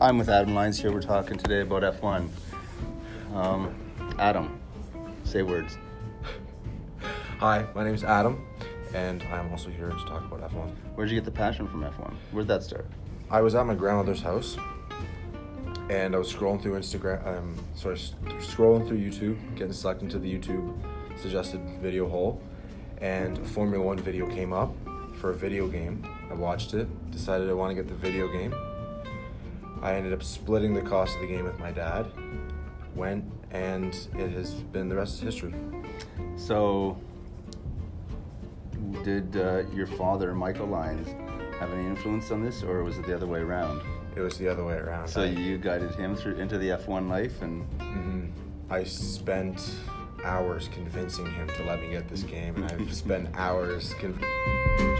I'm with Adam Lyons here. We're talking today about F1. Um, Adam, say words. Hi, my name is Adam, and I'm also here to talk about F1. Where'd you get the passion from F1? Where'd that start? I was at my grandmother's house, and I was scrolling through Instagram. Um, sorry, scrolling through YouTube, getting sucked into the YouTube suggested video hole, and a Formula One video came up for a video game. I watched it, decided I want to get the video game. I ended up splitting the cost of the game with my dad. Went, and it has been the rest is history. So, did uh, your father, Michael Lyons, have any influence on this, or was it the other way around? It was the other way around. So I- you guided him through into the F1 life, and Mhm. I spent hours convincing him to let me get this game, and I've spent hours. Conv-